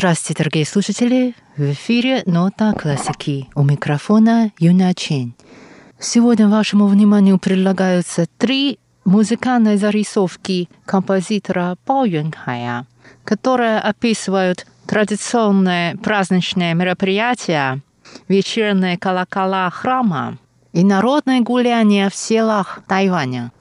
Здравствуйте, дорогие слушатели! В эфире «Нота классики». У микрофона Юна Чень. Сегодня вашему вниманию предлагаются три музыкальные зарисовки композитора Бао Юнхая, которые описывают традиционные праздничные мероприятия, вечерние колокола храма и народное гуляние в селах Тайваня.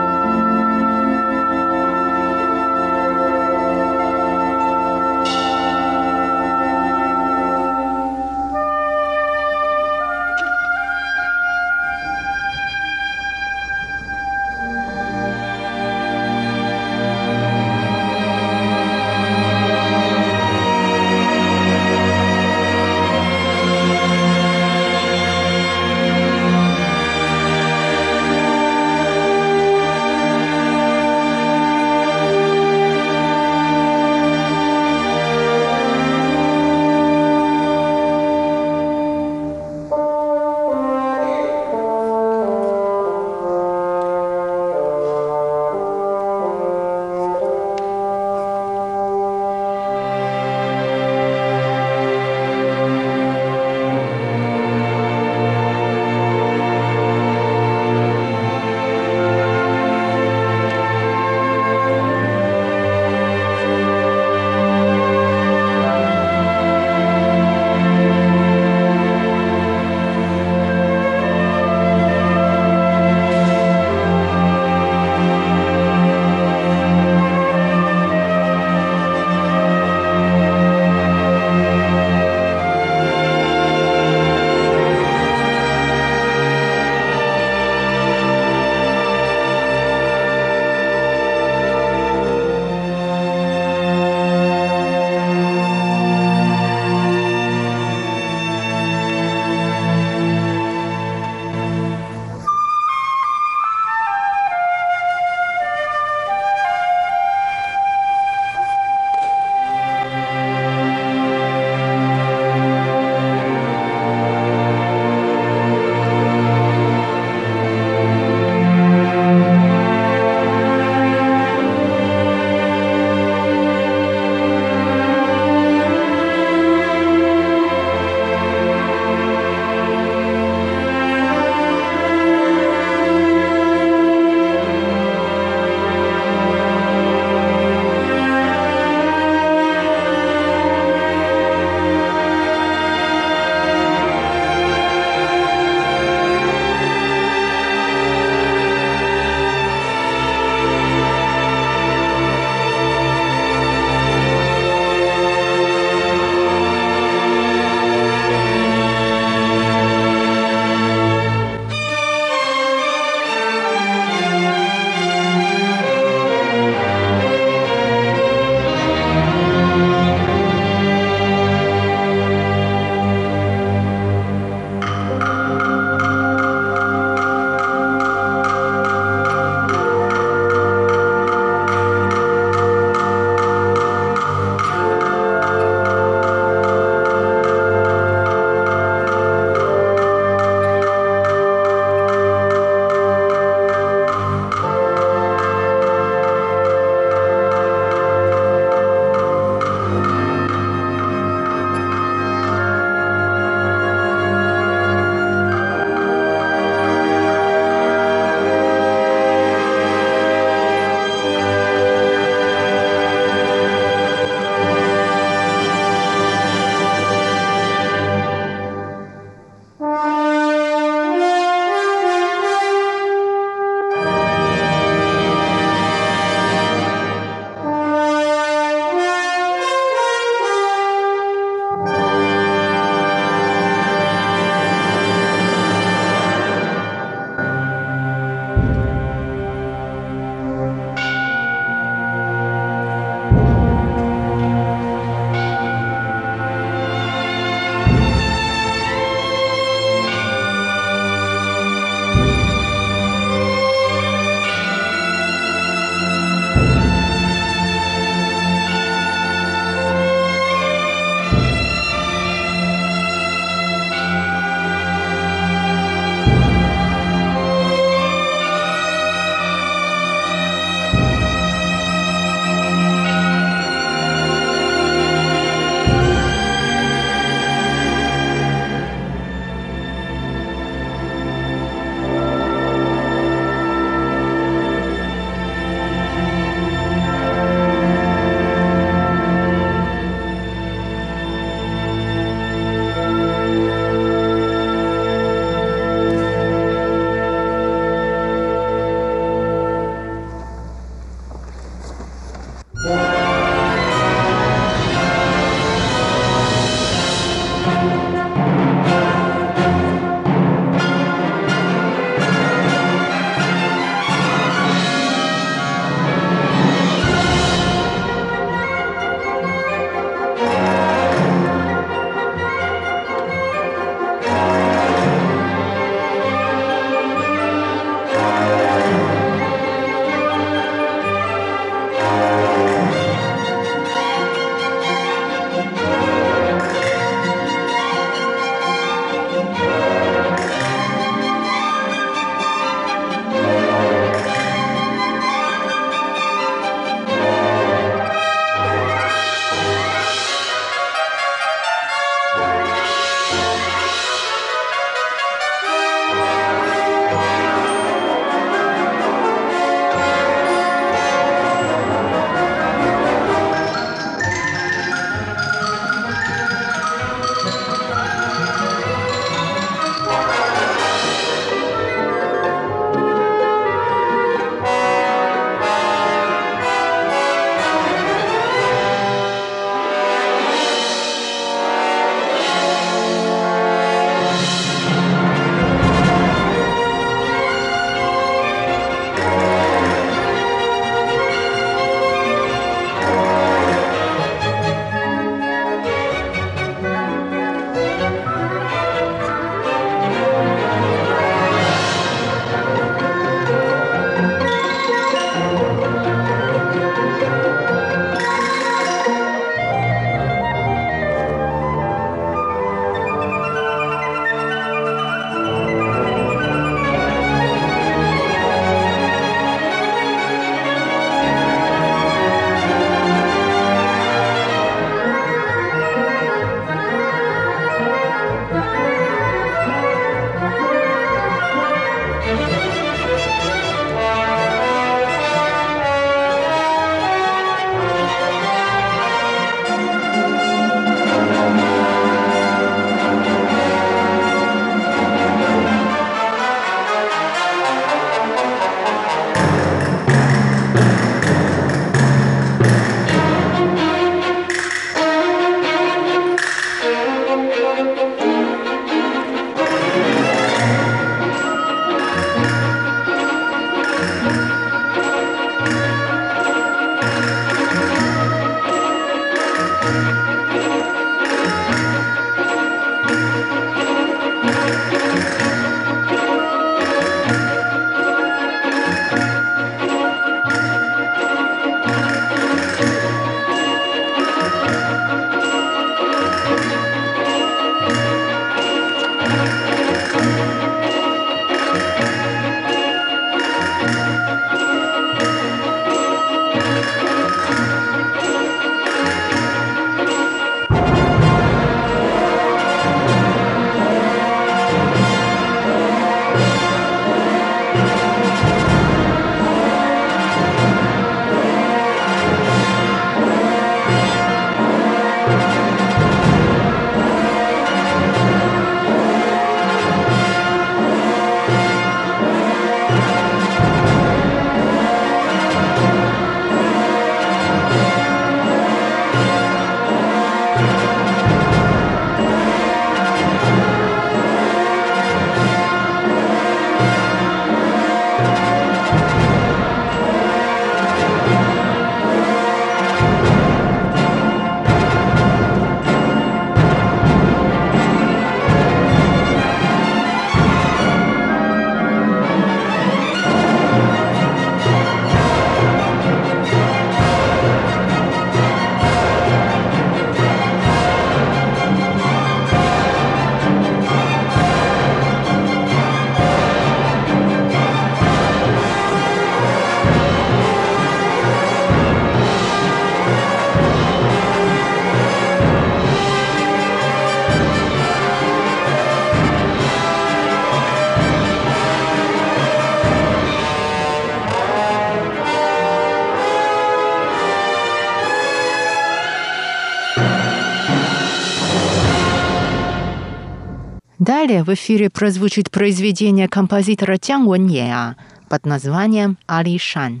Далее в эфире прозвучит произведение композитора Чан Вэньеа под названием «Али Шан».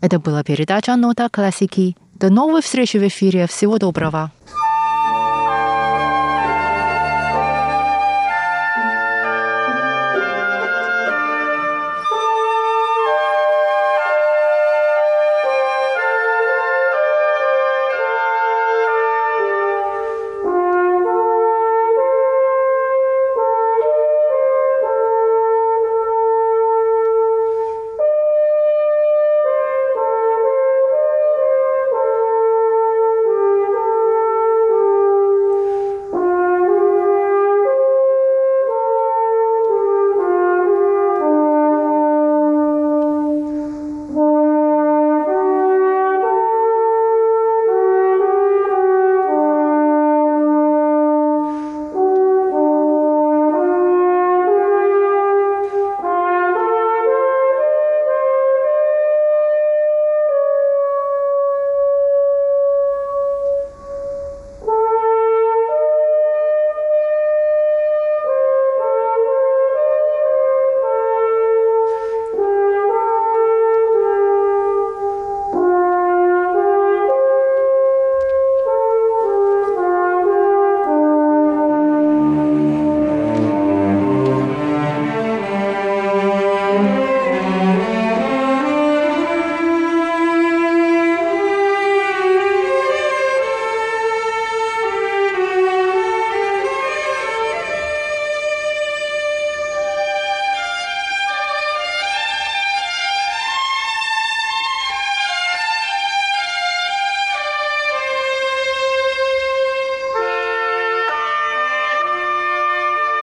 Это была передача «Нота классики». До новой встречи в эфире. Всего доброго.